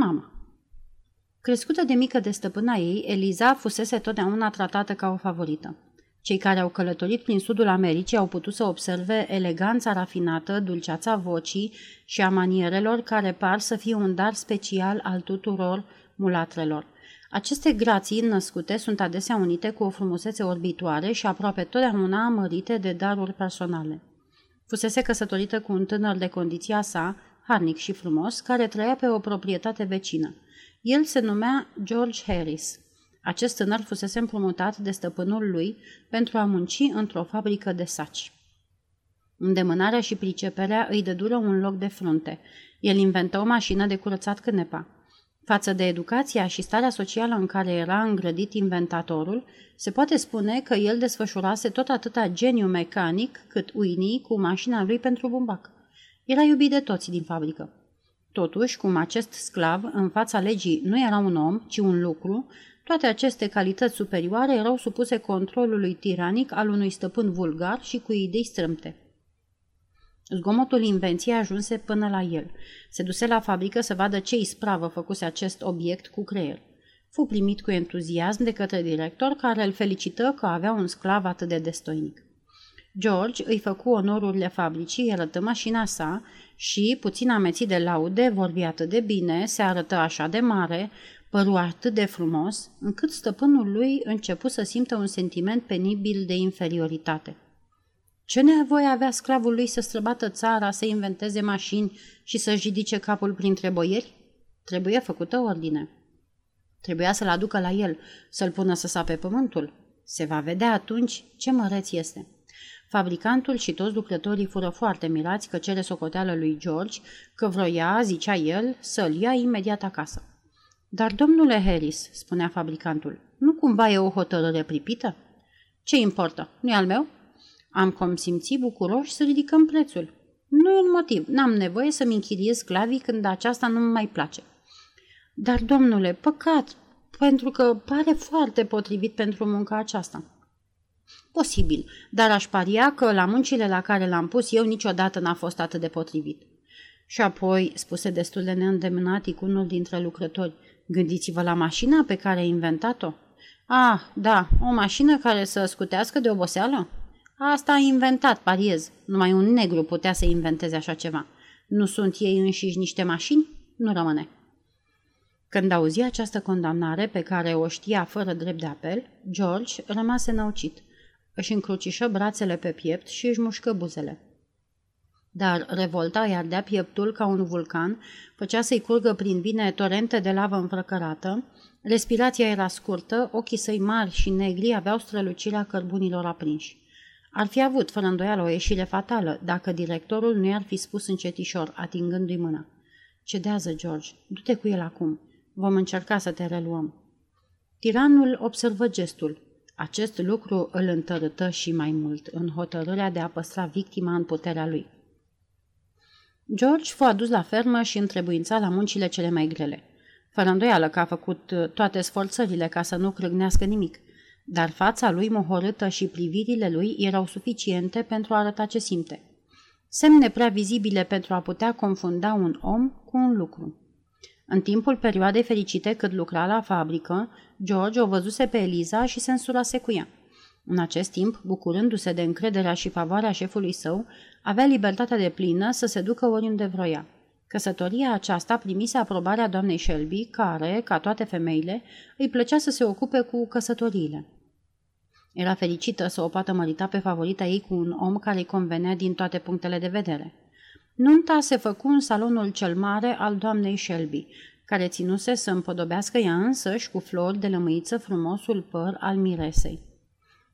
Mama. Crescută de mică de stăpâna ei, Eliza fusese totdeauna tratată ca o favorită. Cei care au călătorit prin sudul Americii au putut să observe eleganța rafinată, dulceața vocii și a manierelor care par să fie un dar special al tuturor mulatrelor. Aceste grații născute sunt adesea unite cu o frumusețe orbitoare și aproape totdeauna amărite de daruri personale. Fusese căsătorită cu un tânăr de condiția sa, harnic și frumos, care trăia pe o proprietate vecină. El se numea George Harris. Acest tânăr fusese împrumutat de stăpânul lui pentru a munci într-o fabrică de saci. Îndemânarea și priceperea îi dădură un loc de frunte. El inventă o mașină de curățat cânepa. Față de educația și starea socială în care era îngrădit inventatorul, se poate spune că el desfășurase tot atâta geniu mecanic cât uinii cu mașina lui pentru bumbac. Era iubit de toți din fabrică. Totuși, cum acest sclav în fața legii nu era un om, ci un lucru, toate aceste calități superioare erau supuse controlului tiranic al unui stăpân vulgar și cu idei strâmte. Zgomotul invenției ajunse până la el. Se duse la fabrică să vadă ce ispravă făcuse acest obiect cu creier. Fu primit cu entuziasm de către director, care îl felicită că avea un sclav atât de destoinic. George îi făcu onorurile fabricii, arătă mașina sa și, puțin amețit de laude, vorbi atât de bine, se arătă așa de mare, păru atât de frumos, încât stăpânul lui începu să simtă un sentiment penibil de inferioritate. Ce nevoie avea sclavul lui să străbată țara, să inventeze mașini și să-și ridice capul printre boieri? Trebuie făcută ordine. Trebuia să-l aducă la el, să-l pună să sape pământul. Se va vedea atunci ce măreț este. Fabricantul și toți lucrătorii fură foarte mirați că cere socoteală lui George, că vroia, zicea el, să-l ia imediat acasă. Dar, domnule Harris, spunea fabricantul, nu cumva e o hotărâre pripită? Ce importă? Nu-i al meu? Am consimțit bucuroși să ridicăm prețul. Nu e un motiv. N-am nevoie să-mi închiriez sclavii când aceasta nu mai place. Dar, domnule, păcat, pentru că pare foarte potrivit pentru munca aceasta. Posibil, dar aș paria că la muncile la care l-am pus eu niciodată n-a fost atât de potrivit. Și apoi, spuse destul de neîndemânatic unul dintre lucrători, gândiți-vă la mașina pe care a inventat-o. Ah, da, o mașină care să scutească de oboseală? Asta a inventat, pariez. Numai un negru putea să inventeze așa ceva. Nu sunt ei înșiși niște mașini? Nu rămâne. Când auzi această condamnare pe care o știa fără drept de apel, George rămase năucit. Își încrucișă brațele pe piept și își mușcă buzele. Dar revolta îi ardea pieptul ca un vulcan, făcea să-i curgă prin vine torente de lavă înfrăcărată, respirația era scurtă, ochii săi mari și negri aveau strălucirea cărbunilor aprinși. Ar fi avut, fără îndoială, o ieșire fatală, dacă directorul nu i-ar fi spus încetișor, atingându-i mâna. Cedează, George, du-te cu el acum. Vom încerca să te reluăm. Tiranul observă gestul. Acest lucru îl întărâtă și mai mult în hotărârea de a păstra victima în puterea lui. George fu adus la fermă și întrebuința la muncile cele mai grele. Fără îndoială că a făcut toate sforțările ca să nu crâgnească nimic – dar fața lui mohorâtă și privirile lui erau suficiente pentru a arăta ce simte. Semne prea vizibile pentru a putea confunda un om cu un lucru. În timpul perioadei fericite cât lucra la fabrică, George o văzuse pe Eliza și se însurase cu ea. În acest timp, bucurându-se de încrederea și favoarea șefului său, avea libertatea de plină să se ducă oriunde vroia. Căsătoria aceasta primise aprobarea doamnei Shelby, care, ca toate femeile, îi plăcea să se ocupe cu căsătoriile. Era fericită să o poată mărita pe favorita ei cu un om care îi convenea din toate punctele de vedere. Nunta se făcu în salonul cel mare al doamnei Shelby, care ținuse să împodobească ea însăși cu flori de lămâiță frumosul păr al miresei.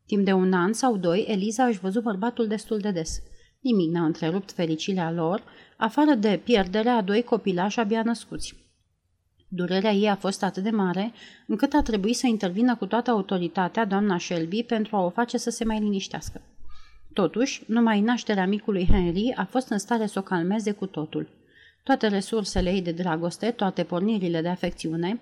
Timp de un an sau doi, Eliza își văzut bărbatul destul de des. Nimic n-a întrerupt fericirea lor, afară de pierderea a doi copilași abia născuți. Durerea ei a fost atât de mare, încât a trebuit să intervină cu toată autoritatea doamna Shelby pentru a o face să se mai liniștească. Totuși, numai nașterea micului Henry a fost în stare să o calmeze cu totul. Toate resursele ei de dragoste, toate pornirile de afecțiune,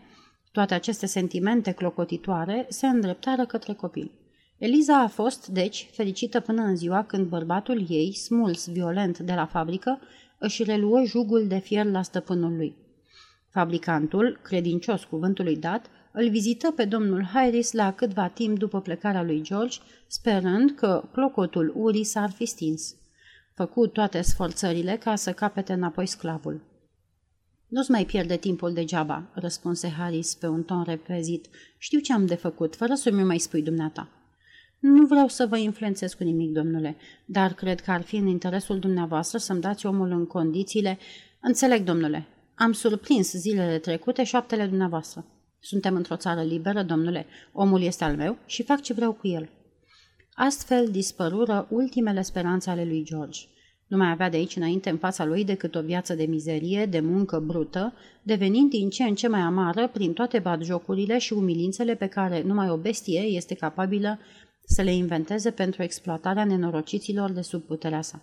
toate aceste sentimente clocotitoare se îndreptară către copil. Eliza a fost, deci, fericită până în ziua când bărbatul ei, smuls violent de la fabrică, își reluă jugul de fier la stăpânul lui. Fabricantul, credincios cuvântului dat, îl vizită pe domnul Harris la câtva timp după plecarea lui George, sperând că clocotul urii s-ar fi stins. Făcu toate sforțările ca să capete înapoi sclavul. Nu-ți mai pierde timpul degeaba, răspunse Harris pe un ton repezit. Știu ce am de făcut, fără să mi mai spui dumneata. Nu vreau să vă influențez cu nimic, domnule, dar cred că ar fi în interesul dumneavoastră să-mi dați omul în condițiile... Înțeleg, domnule, am surprins zilele trecute șoaptele dumneavoastră. Suntem într-o țară liberă, domnule, omul este al meu și fac ce vreau cu el. Astfel dispărură ultimele speranțe ale lui George. Nu mai avea de aici înainte în fața lui decât o viață de mizerie, de muncă brută, devenind din ce în ce mai amară prin toate batjocurile și umilințele pe care numai o bestie este capabilă să le inventeze pentru exploatarea nenorociților de sub puterea sa.